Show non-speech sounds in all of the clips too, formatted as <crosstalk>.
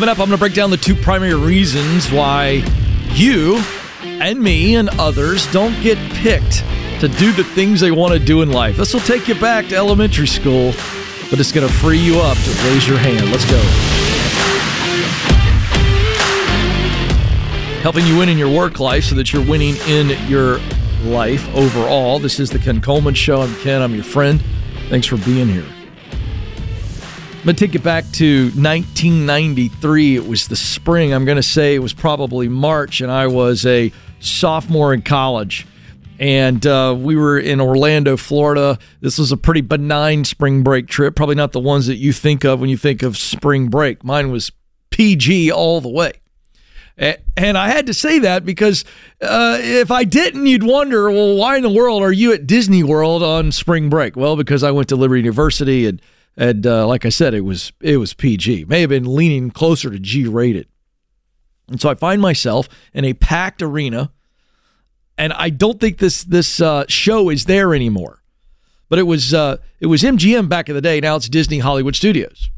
Coming up, I'm going to break down the two primary reasons why you and me and others don't get picked to do the things they want to do in life. This will take you back to elementary school, but it's going to free you up to raise your hand. Let's go. Helping you win in your work life so that you're winning in your life overall. This is the Ken Coleman Show. I'm Ken, I'm your friend. Thanks for being here. I'm going to take it back to 1993. It was the spring. I'm going to say it was probably March, and I was a sophomore in college. And uh, we were in Orlando, Florida. This was a pretty benign spring break trip. Probably not the ones that you think of when you think of spring break. Mine was PG all the way. And I had to say that because uh, if I didn't, you'd wonder, well, why in the world are you at Disney World on spring break? Well, because I went to Liberty University and and uh, like I said, it was it was PG. May have been leaning closer to G rated. And so I find myself in a packed arena, and I don't think this this uh, show is there anymore. But it was uh, it was MGM back in the day. Now it's Disney Hollywood Studios,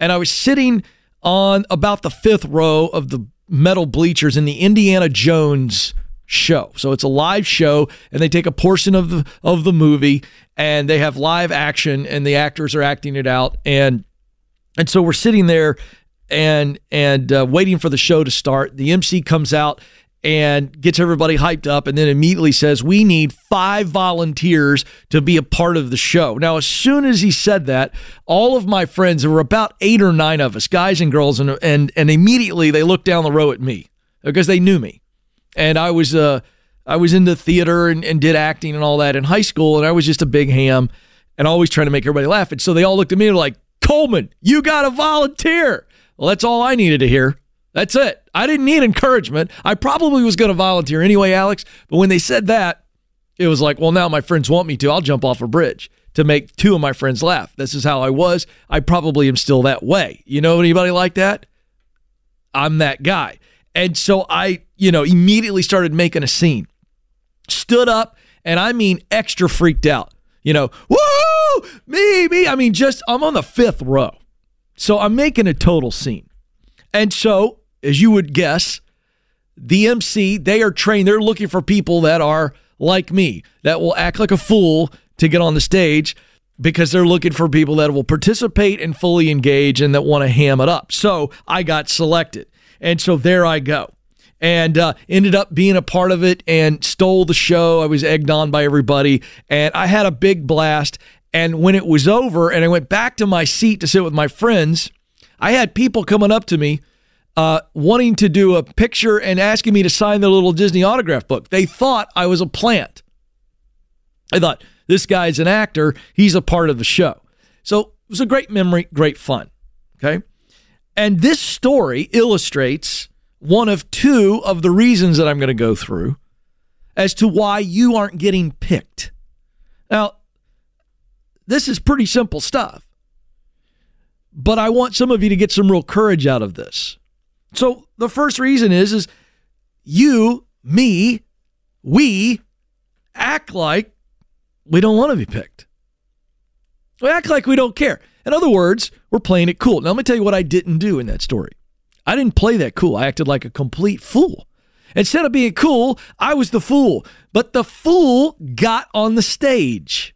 and I was sitting on about the fifth row of the metal bleachers in the Indiana Jones show. So it's a live show and they take a portion of the of the movie and they have live action and the actors are acting it out and and so we're sitting there and and uh, waiting for the show to start. The MC comes out and gets everybody hyped up and then immediately says we need five volunteers to be a part of the show now as soon as he said that all of my friends there were about eight or nine of us guys and girls and and, and immediately they looked down the row at me because they knew me and I was uh I was into theater and, and did acting and all that in high school, and I was just a big ham and always trying to make everybody laugh. And so they all looked at me and were like, Coleman, you got to volunteer. Well, that's all I needed to hear. That's it. I didn't need encouragement. I probably was going to volunteer anyway, Alex. But when they said that, it was like, well, now my friends want me to. I'll jump off a bridge to make two of my friends laugh. This is how I was. I probably am still that way. You know anybody like that? I'm that guy. And so I, you know, immediately started making a scene. Stood up and I mean extra freaked out. You know, woo, me, me. I mean, just I'm on the fifth row. So I'm making a total scene. And so, as you would guess, the MC, they are trained, they're looking for people that are like me, that will act like a fool to get on the stage because they're looking for people that will participate and fully engage and that want to ham it up. So I got selected. And so there I go. And uh, ended up being a part of it and stole the show. I was egged on by everybody. And I had a big blast. And when it was over and I went back to my seat to sit with my friends, I had people coming up to me uh, wanting to do a picture and asking me to sign their little Disney autograph book. They thought I was a plant. I thought, this guy's an actor. He's a part of the show. So it was a great memory, great fun. Okay. And this story illustrates one of two of the reasons that I'm going to go through as to why you aren't getting picked. Now, this is pretty simple stuff, but I want some of you to get some real courage out of this. So, the first reason is is you, me, we act like we don't want to be picked. We act like we don't care. In other words, we're playing it cool. Now, let me tell you what I didn't do in that story. I didn't play that cool. I acted like a complete fool. Instead of being cool, I was the fool. But the fool got on the stage.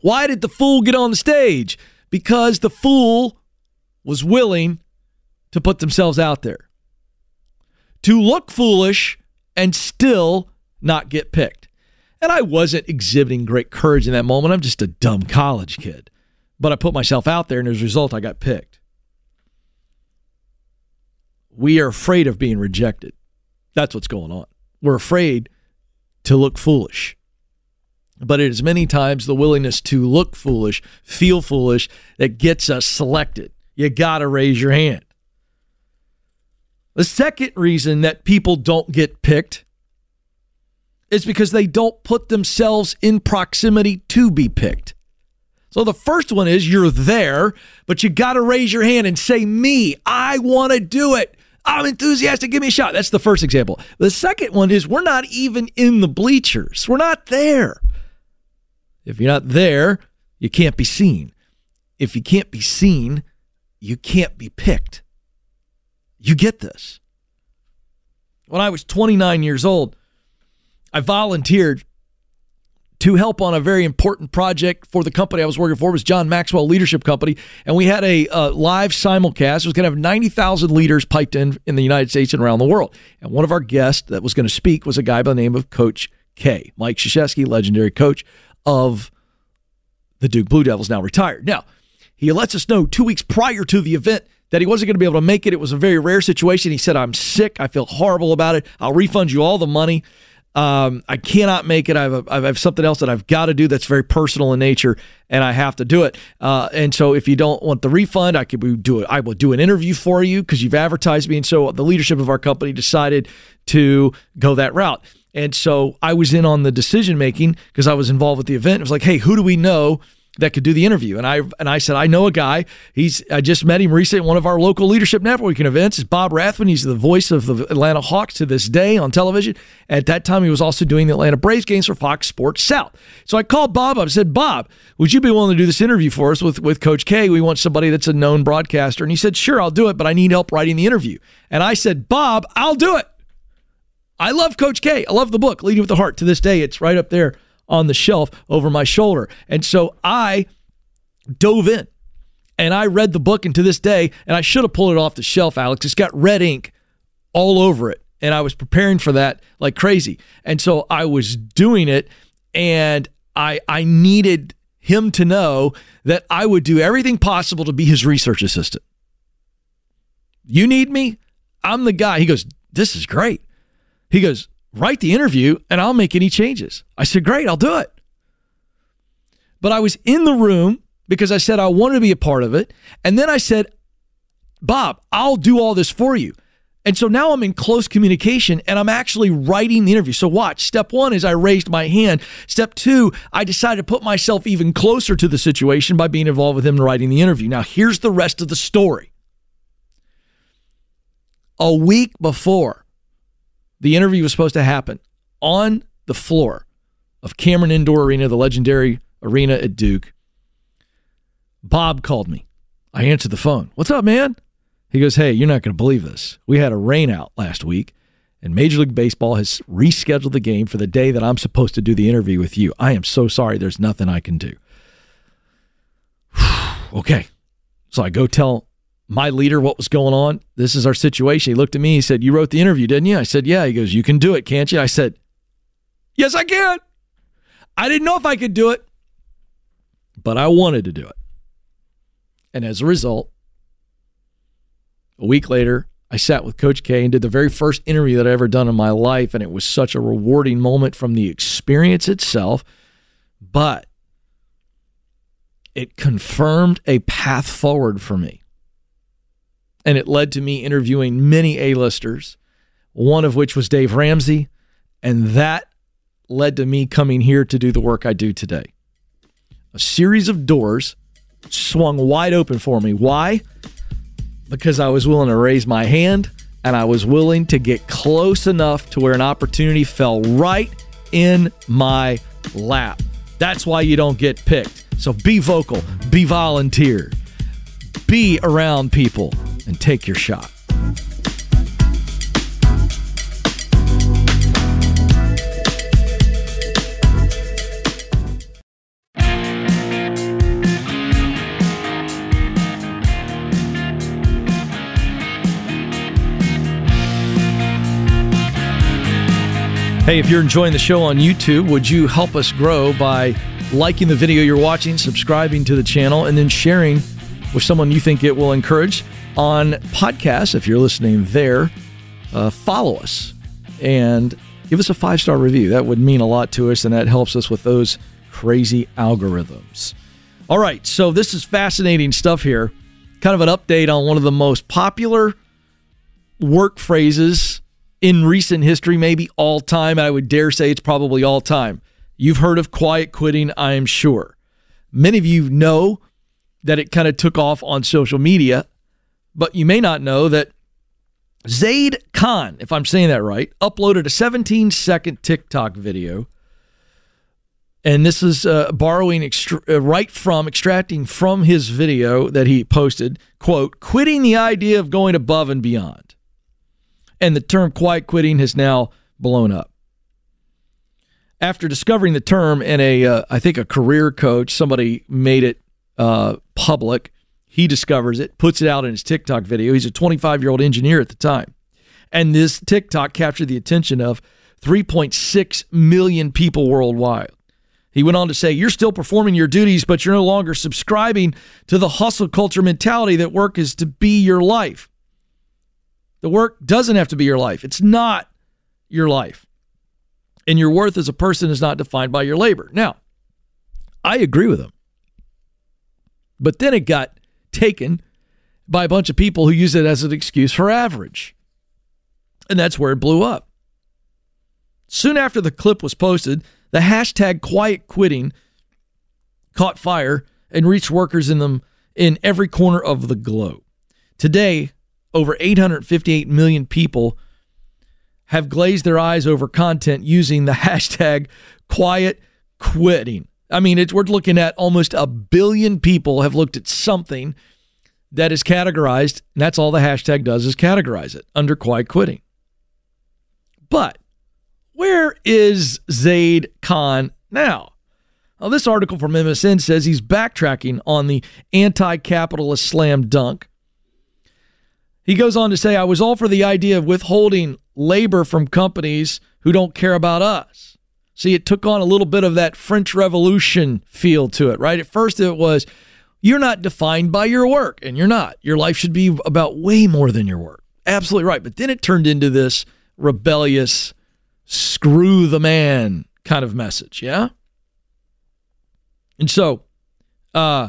Why did the fool get on the stage? Because the fool was willing to put themselves out there, to look foolish and still not get picked. And I wasn't exhibiting great courage in that moment. I'm just a dumb college kid but I put myself out there, and as a result, I got picked. We are afraid of being rejected. That's what's going on. We're afraid to look foolish. But it is many times the willingness to look foolish, feel foolish, that gets us selected. You got to raise your hand. The second reason that people don't get picked is because they don't put themselves in proximity to be picked. So the first one is you're there, but you got to raise your hand and say, Me, I want to do it. I'm enthusiastic. Give me a shot. That's the first example. The second one is we're not even in the bleachers, we're not there. If you're not there, you can't be seen. If you can't be seen, you can't be picked. You get this. When I was 29 years old, I volunteered to help on a very important project for the company I was working for. It was John Maxwell Leadership Company, and we had a uh, live simulcast. It was going to have 90,000 leaders piped in in the United States and around the world. And one of our guests that was going to speak was a guy by the name of Coach K, Mike Krzyzewski, legendary coach of the Duke Blue Devils, now retired. Now, he lets us know two weeks prior to the event that he wasn't going to be able to make it. It was a very rare situation. He said, I'm sick. I feel horrible about it. I'll refund you all the money. Um, I cannot make it. I have, a, I have something else that I've got to do that's very personal in nature, and I have to do it. Uh, and so, if you don't want the refund, I could do it. I will do an interview for you because you've advertised me. And so, the leadership of our company decided to go that route. And so, I was in on the decision making because I was involved with the event. It was like, hey, who do we know that could do the interview. And I and I said, I know a guy. He's I just met him recently at one of our local leadership networking events. Is Bob Rathbun. He's the voice of the Atlanta Hawks to this day on television. At that time, he was also doing the Atlanta Braves games for Fox Sports South. So I called Bob up and said, Bob, would you be willing to do this interview for us with, with Coach K? We want somebody that's a known broadcaster. And he said, Sure, I'll do it, but I need help writing the interview. And I said, Bob, I'll do it. I love Coach K. I love the book, Leading with the Heart. To this day, it's right up there on the shelf over my shoulder. And so I dove in and I read the book, and to this day, and I should have pulled it off the shelf, Alex. It's got red ink all over it. And I was preparing for that like crazy. And so I was doing it, and I I needed him to know that I would do everything possible to be his research assistant. You need me? I'm the guy. He goes, This is great. He goes, write the interview and I'll make any changes. I said, Great, I'll do it. But I was in the room because I said I wanted to be a part of it. And then I said, Bob, I'll do all this for you. And so now I'm in close communication and I'm actually writing the interview. So, watch. Step one is I raised my hand. Step two, I decided to put myself even closer to the situation by being involved with him in writing the interview. Now, here's the rest of the story. A week before the interview was supposed to happen on the floor of Cameron Indoor Arena, the legendary arena at Duke. Bob called me. I answered the phone. What's up, man? He goes, Hey, you're not going to believe this. We had a rain out last week, and Major League Baseball has rescheduled the game for the day that I'm supposed to do the interview with you. I am so sorry. There's nothing I can do. <sighs> okay. So I go tell my leader what was going on. This is our situation. He looked at me. He said, You wrote the interview, didn't you? I said, Yeah. He goes, You can do it, can't you? I said, Yes, I can. I didn't know if I could do it, but I wanted to do it. And as a result, a week later, I sat with Coach K and did the very first interview that I ever done in my life. And it was such a rewarding moment from the experience itself. But it confirmed a path forward for me and it led to me interviewing many A-listers, one of which was Dave Ramsey, and that led to me coming here to do the work I do today. A series of doors swung wide open for me. Why? Because I was willing to raise my hand and I was willing to get close enough to where an opportunity fell right in my lap. That's why you don't get picked. So be vocal, be volunteer, be around people and take your shot. Hey, if you're enjoying the show on YouTube, would you help us grow by liking the video you're watching, subscribing to the channel, and then sharing with someone you think it will encourage? On podcasts, if you're listening there, uh, follow us and give us a five star review. That would mean a lot to us, and that helps us with those crazy algorithms. All right, so this is fascinating stuff here. Kind of an update on one of the most popular work phrases in recent history, maybe all time. I would dare say it's probably all time. You've heard of quiet quitting, I am sure. Many of you know that it kind of took off on social media but you may not know that Zaid Khan, if I'm saying that right, uploaded a 17 second TikTok video. And this is uh, borrowing extra- uh, right from, extracting from his video that he posted, quote, quitting the idea of going above and beyond. And the term quiet quitting has now blown up. After discovering the term in a, uh, I think a career coach, somebody made it uh, public. He discovers it, puts it out in his TikTok video. He's a 25 year old engineer at the time. And this TikTok captured the attention of 3.6 million people worldwide. He went on to say, You're still performing your duties, but you're no longer subscribing to the hustle culture mentality that work is to be your life. The work doesn't have to be your life, it's not your life. And your worth as a person is not defined by your labor. Now, I agree with him. But then it got taken by a bunch of people who use it as an excuse for average. And that's where it blew up. Soon after the clip was posted, the hashtag quiet quitting caught fire and reached workers in them in every corner of the globe. Today, over 858 million people have glazed their eyes over content using the <laughs> hashtag quiet quitting. I mean, it's, we're looking at almost a billion people have looked at something that is categorized, and that's all the hashtag does is categorize it under quiet quitting. But where is Zaid Khan now? Well, this article from MSN says he's backtracking on the anti capitalist slam dunk. He goes on to say, I was all for the idea of withholding labor from companies who don't care about us. See, it took on a little bit of that French Revolution feel to it, right? At first, it was, you're not defined by your work, and you're not. Your life should be about way more than your work. Absolutely right. But then it turned into this rebellious, screw the man kind of message, yeah? And so, uh,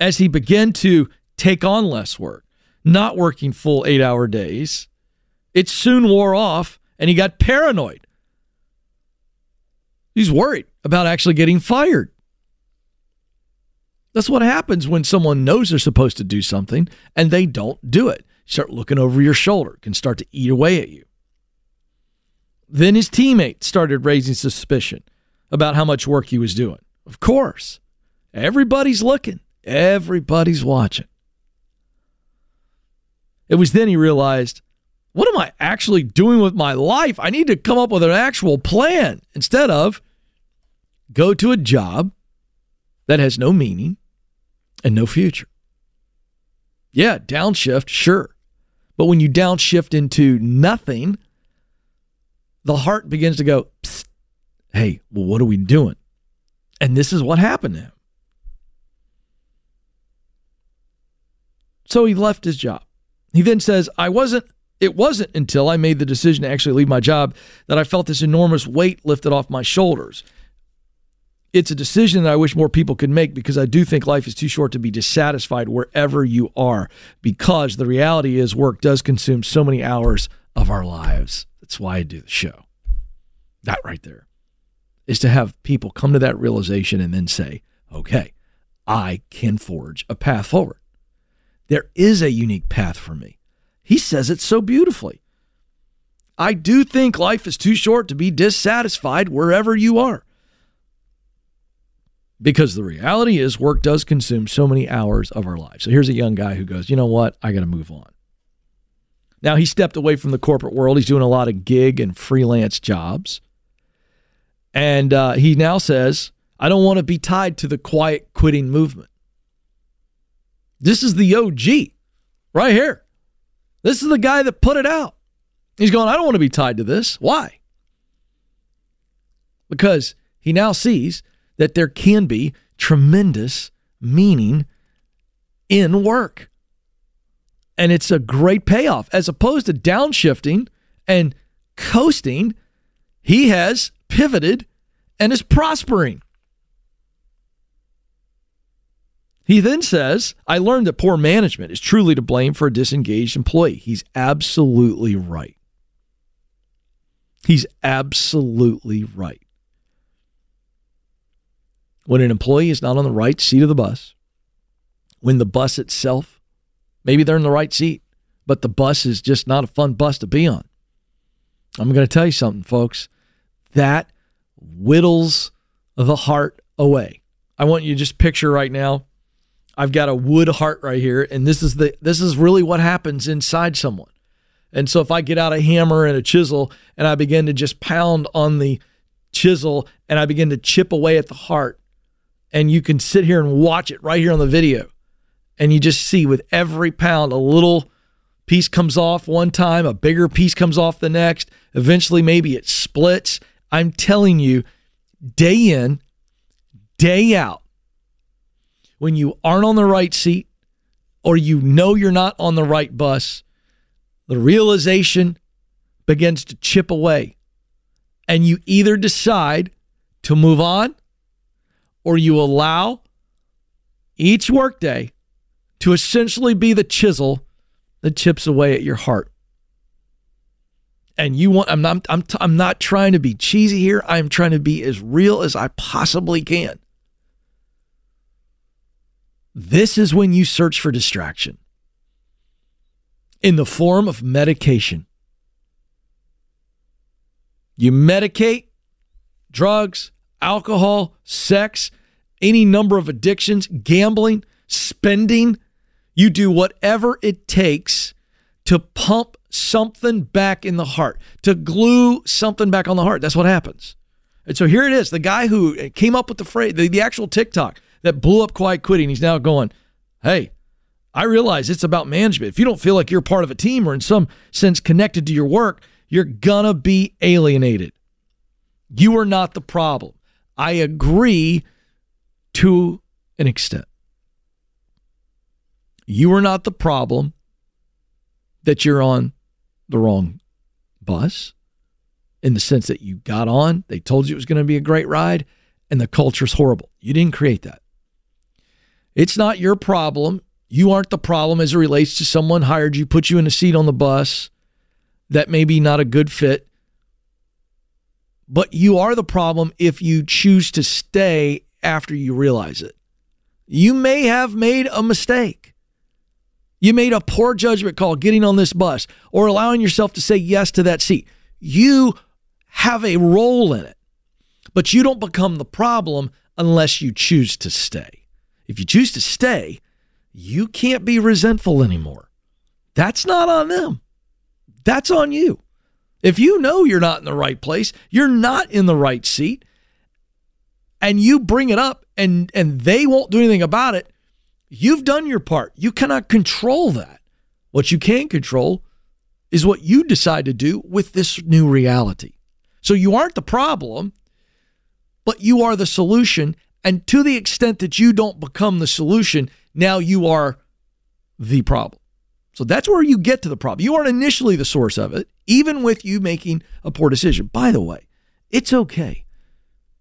as he began to take on less work, not working full eight hour days, it soon wore off and he got paranoid He's worried about actually getting fired. That's what happens when someone knows they're supposed to do something and they don't do it. Start looking over your shoulder, can start to eat away at you. Then his teammates started raising suspicion about how much work he was doing. Of course, everybody's looking, everybody's watching. It was then he realized what am I actually doing with my life? I need to come up with an actual plan instead of go to a job that has no meaning and no future. Yeah, downshift, sure. But when you downshift into nothing, the heart begins to go, hey, well, what are we doing? And this is what happened to him. So he left his job. He then says, I wasn't it wasn't until I made the decision to actually leave my job that I felt this enormous weight lifted off my shoulders. It's a decision that I wish more people could make because I do think life is too short to be dissatisfied wherever you are. Because the reality is, work does consume so many hours of our lives. That's why I do the show. That right there is to have people come to that realization and then say, okay, I can forge a path forward. There is a unique path for me. He says it so beautifully. I do think life is too short to be dissatisfied wherever you are. Because the reality is, work does consume so many hours of our lives. So here's a young guy who goes, you know what? I got to move on. Now, he stepped away from the corporate world. He's doing a lot of gig and freelance jobs. And uh, he now says, I don't want to be tied to the quiet quitting movement. This is the OG right here. This is the guy that put it out. He's going, I don't want to be tied to this. Why? Because he now sees that there can be tremendous meaning in work. And it's a great payoff. As opposed to downshifting and coasting, he has pivoted and is prospering. He then says, I learned that poor management is truly to blame for a disengaged employee. He's absolutely right. He's absolutely right. When an employee is not on the right seat of the bus, when the bus itself, maybe they're in the right seat, but the bus is just not a fun bus to be on. I'm going to tell you something, folks. That whittles the heart away. I want you to just picture right now I've got a wood heart right here, and this is the this is really what happens inside someone. And so if I get out a hammer and a chisel and I begin to just pound on the chisel and I begin to chip away at the heart, and you can sit here and watch it right here on the video, and you just see with every pound a little piece comes off one time, a bigger piece comes off the next. Eventually, maybe it splits. I'm telling you, day in, day out, when you aren't on the right seat or you know you're not on the right bus, the realization begins to chip away. And you either decide to move on or you allow each workday to essentially be the chisel that chips away at your heart. And you want I'm not I'm I'm not trying to be cheesy here. I'm trying to be as real as I possibly can. This is when you search for distraction in the form of medication. You medicate drugs, alcohol, sex, any number of addictions, gambling, spending. You do whatever it takes to pump something back in the heart, to glue something back on the heart. That's what happens. And so here it is the guy who came up with the phrase, the, the actual TikTok that blew up quiet quitting. He's now going, hey, I realize it's about management. If you don't feel like you're part of a team or in some sense connected to your work, you're going to be alienated. You are not the problem. I agree to an extent. You are not the problem that you're on the wrong bus in the sense that you got on, they told you it was going to be a great ride, and the culture's horrible. You didn't create that. It's not your problem. You aren't the problem as it relates to someone hired you, put you in a seat on the bus that may be not a good fit. But you are the problem if you choose to stay after you realize it. You may have made a mistake. You made a poor judgment call getting on this bus or allowing yourself to say yes to that seat. You have a role in it, but you don't become the problem unless you choose to stay. If you choose to stay, you can't be resentful anymore. That's not on them. That's on you. If you know you're not in the right place, you're not in the right seat, and you bring it up and and they won't do anything about it, you've done your part. You cannot control that. What you can control is what you decide to do with this new reality. So you aren't the problem, but you are the solution and to the extent that you don't become the solution, now you are the problem. So that's where you get to the problem. You aren't initially the source of it, even with you making a poor decision. By the way, it's okay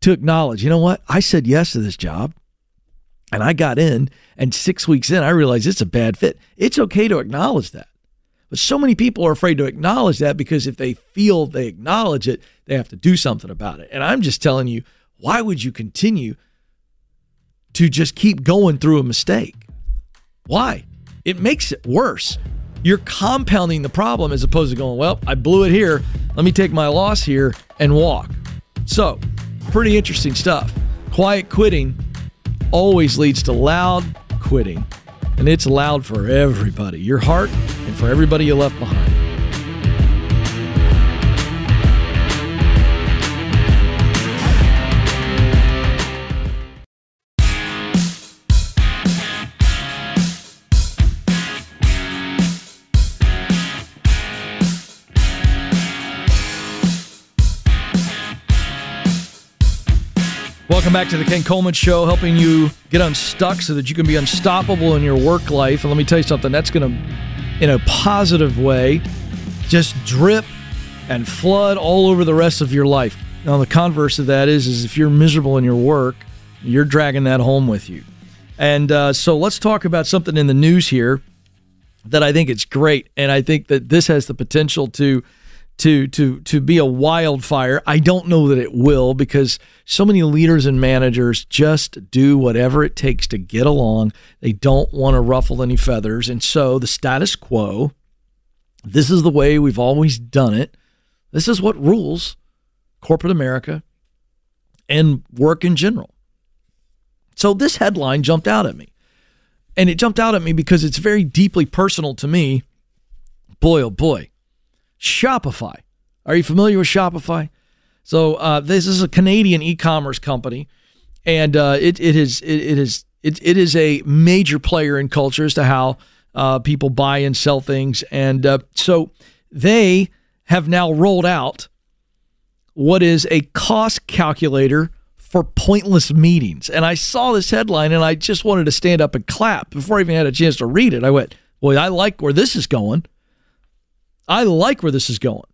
to acknowledge, you know what? I said yes to this job and I got in, and six weeks in, I realized it's a bad fit. It's okay to acknowledge that. But so many people are afraid to acknowledge that because if they feel they acknowledge it, they have to do something about it. And I'm just telling you, why would you continue to just keep going through a mistake. Why? It makes it worse. You're compounding the problem as opposed to going, well, I blew it here. Let me take my loss here and walk. So, pretty interesting stuff. Quiet quitting always leads to loud quitting, and it's loud for everybody your heart and for everybody you left behind. Welcome back to the Ken Coleman Show, helping you get unstuck so that you can be unstoppable in your work life. And let me tell you something that's going to, in a positive way, just drip and flood all over the rest of your life. Now, the converse of that is, is if you're miserable in your work, you're dragging that home with you. And uh, so let's talk about something in the news here that I think it's great, and I think that this has the potential to to to to be a wildfire. I don't know that it will because so many leaders and managers just do whatever it takes to get along. They don't want to ruffle any feathers, and so the status quo. This is the way we've always done it. This is what rules corporate America and work in general. So this headline jumped out at me. And it jumped out at me because it's very deeply personal to me. Boy, oh boy Shopify. Are you familiar with Shopify? So uh, this is a Canadian e-commerce company, and uh, it it is it, it is it, it is a major player in culture as to how uh, people buy and sell things, and uh, so they have now rolled out what is a cost calculator for pointless meetings. And I saw this headline and I just wanted to stand up and clap before I even had a chance to read it. I went, Boy, I like where this is going. I like where this is going.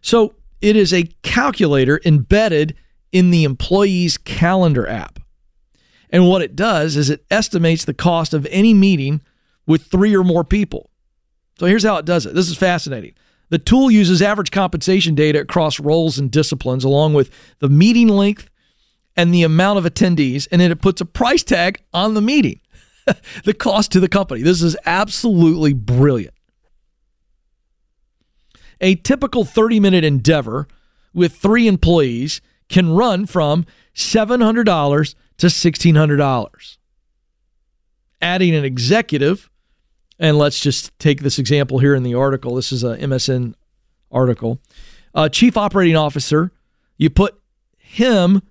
So it is a calculator embedded in the employee's calendar app. And what it does is it estimates the cost of any meeting with three or more people. So here's how it does it. This is fascinating. The tool uses average compensation data across roles and disciplines, along with the meeting length and the amount of attendees, and then it puts a price tag on the meeting, <laughs> the cost to the company. This is absolutely brilliant. A typical 30 minute endeavor with three employees can run from $700 to $1,600. Adding an executive and let's just take this example here in the article. This is a MSN article. Uh, Chief Operating Officer, you put him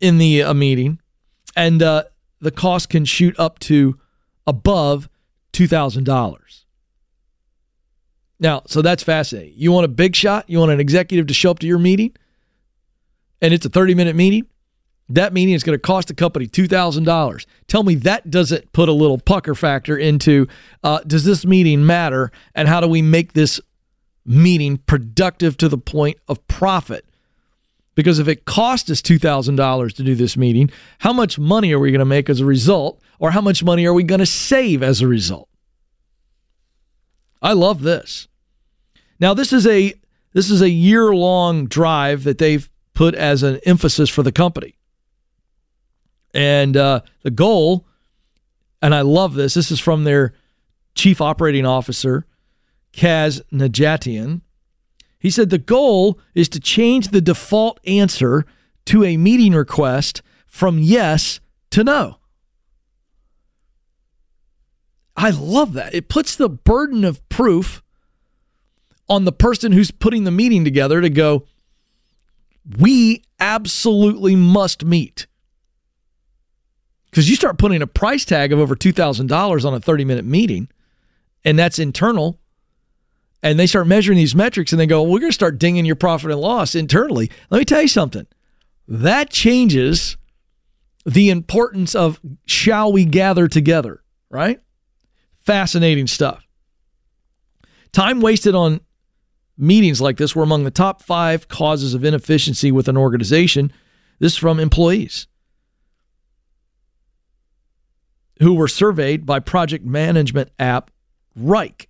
in the uh, meeting, and uh, the cost can shoot up to above $2,000. Now, so that's fascinating. You want a big shot? You want an executive to show up to your meeting? And it's a 30 minute meeting? That meeting is going to cost the company $2,000. Tell me that doesn't put a little pucker factor into uh, does this meeting matter and how do we make this meeting productive to the point of profit? Because if it cost us $2,000 to do this meeting, how much money are we going to make as a result? Or how much money are we going to save as a result? I love this. Now this is a this is a year long drive that they've put as an emphasis for the company. And uh, the goal, and I love this, this is from their chief operating officer, Kaz Nejatian. He said the goal is to change the default answer to a meeting request from yes to no. I love that. It puts the burden of proof on the person who's putting the meeting together to go, we absolutely must meet. Because you start putting a price tag of over $2,000 on a 30 minute meeting, and that's internal. And they start measuring these metrics and they go, We're going to start dinging your profit and loss internally. Let me tell you something. That changes the importance of shall we gather together, right? Fascinating stuff. Time wasted on meetings like this were among the top five causes of inefficiency with an organization. This is from employees who were surveyed by project management app Wrike.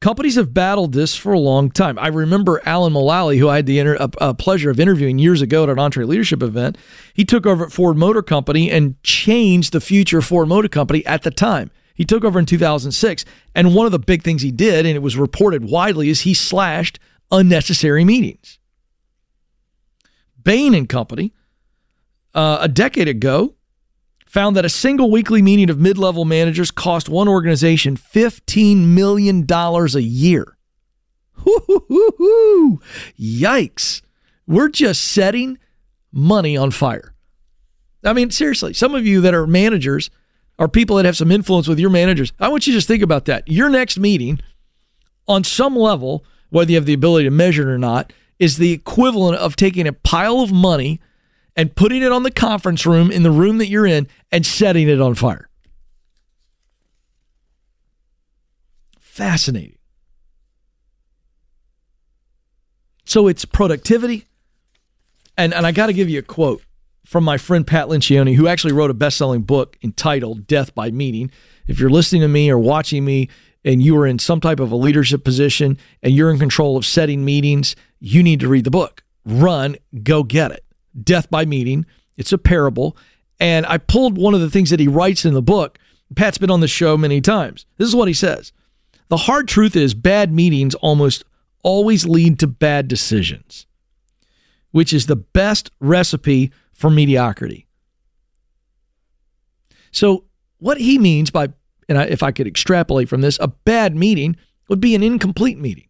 Companies have battled this for a long time. I remember Alan Mulally, who I had the inter- a, a pleasure of interviewing years ago at an EntreLeadership event. He took over at Ford Motor Company and changed the future of Ford Motor Company at the time. He took over in 2006. And one of the big things he did, and it was reported widely, is he slashed unnecessary meetings. Bain and Company, uh, a decade ago, found that a single weekly meeting of mid level managers cost one organization $15 million a year. Hoo-hoo-hoo-hoo. Yikes. We're just setting money on fire. I mean, seriously, some of you that are managers are people that have some influence with your managers. I want you to just think about that. Your next meeting, on some level, whether you have the ability to measure it or not, is the equivalent of taking a pile of money and putting it on the conference room in the room that you're in and setting it on fire. Fascinating. So it's productivity. And, and I got to give you a quote from my friend Pat Lencioni, who actually wrote a best selling book entitled Death by Meeting. If you're listening to me or watching me and you are in some type of a leadership position and you're in control of setting meetings, you need to read the book. Run, go get it death by meeting. It's a parable. And I pulled one of the things that he writes in the book. Pat's been on the show many times. This is what he says The hard truth is, bad meetings almost always lead to bad decisions, which is the best recipe for mediocrity. So, what he means by, and I, if I could extrapolate from this, a bad meeting would be an incomplete meeting,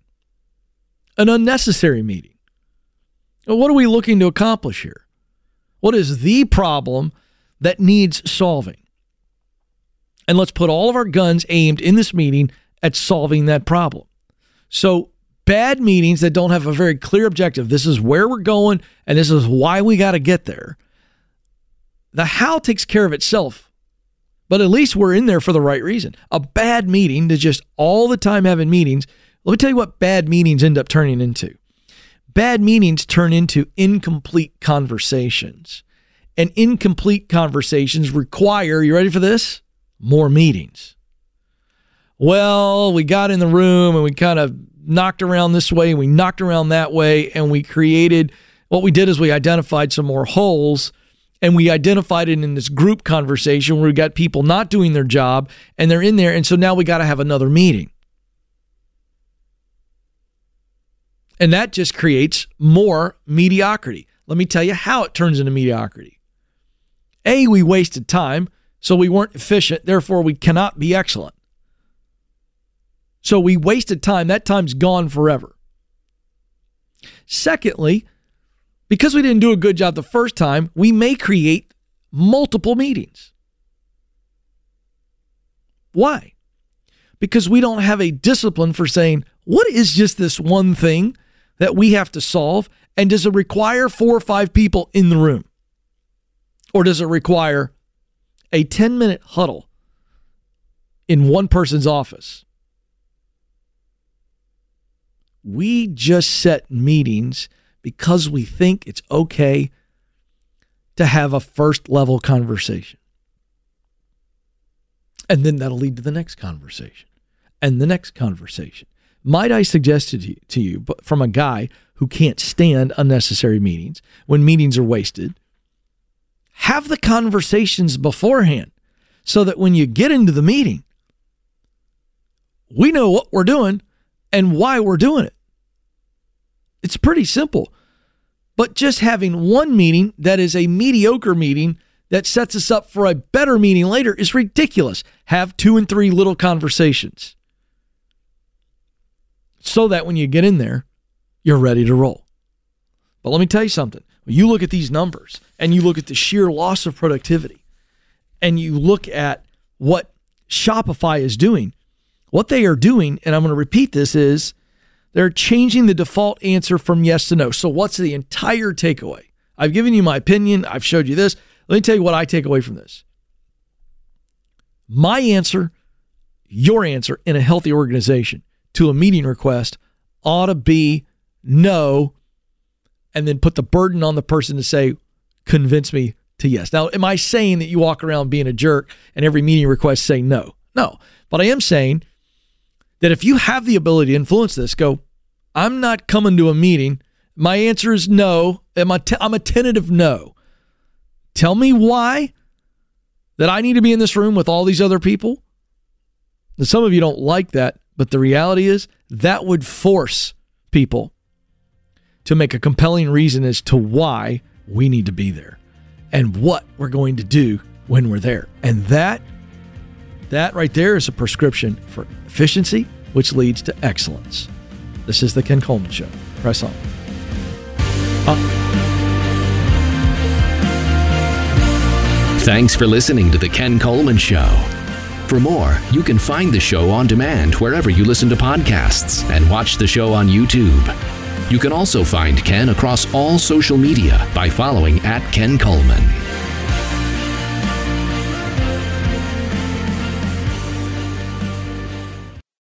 an unnecessary meeting. What are we looking to accomplish here? What is the problem that needs solving? And let's put all of our guns aimed in this meeting at solving that problem. So, bad meetings that don't have a very clear objective this is where we're going and this is why we got to get there. The how takes care of itself, but at least we're in there for the right reason. A bad meeting to just all the time having meetings. Let me tell you what bad meetings end up turning into. Bad meetings turn into incomplete conversations. And incomplete conversations require, you ready for this? More meetings. Well, we got in the room and we kind of knocked around this way and we knocked around that way and we created what we did is we identified some more holes and we identified it in this group conversation where we got people not doing their job and they're in there and so now we got to have another meeting And that just creates more mediocrity. Let me tell you how it turns into mediocrity. A, we wasted time, so we weren't efficient, therefore, we cannot be excellent. So we wasted time. That time's gone forever. Secondly, because we didn't do a good job the first time, we may create multiple meetings. Why? Because we don't have a discipline for saying, what is just this one thing that we have to solve? And does it require four or five people in the room? Or does it require a 10 minute huddle in one person's office? We just set meetings because we think it's okay to have a first level conversation. And then that'll lead to the next conversation and the next conversation might I suggest to you, to you from a guy who can't stand unnecessary meetings when meetings are wasted, have the conversations beforehand so that when you get into the meeting, we know what we're doing and why we're doing it. It's pretty simple. But just having one meeting that is a mediocre meeting that sets us up for a better meeting later is ridiculous. Have two and three little conversations so that when you get in there, you're ready to roll. But let me tell you something. When you look at these numbers and you look at the sheer loss of productivity and you look at what Shopify is doing, what they are doing, and I'm going to repeat this, is they're changing the default answer from yes to no. So, what's the entire takeaway? I've given you my opinion, I've showed you this. Let me tell you what I take away from this. My answer, your answer in a healthy organization to a meeting request ought to be no, and then put the burden on the person to say, convince me to yes. Now, am I saying that you walk around being a jerk and every meeting request say no? No. But I am saying that if you have the ability to influence this, go, I'm not coming to a meeting. My answer is no. I'm a, t- I'm a tentative no. Tell me why that I need to be in this room with all these other people. And some of you don't like that. But the reality is that would force people to make a compelling reason as to why we need to be there and what we're going to do when we're there. And that that right there is a prescription for efficiency, which leads to excellence. This is the Ken Coleman Show. Press on. Uh- Thanks for listening to the Ken Coleman Show. For more, you can find the show on demand wherever you listen to podcasts and watch the show on YouTube. You can also find Ken across all social media by following at Ken Coleman.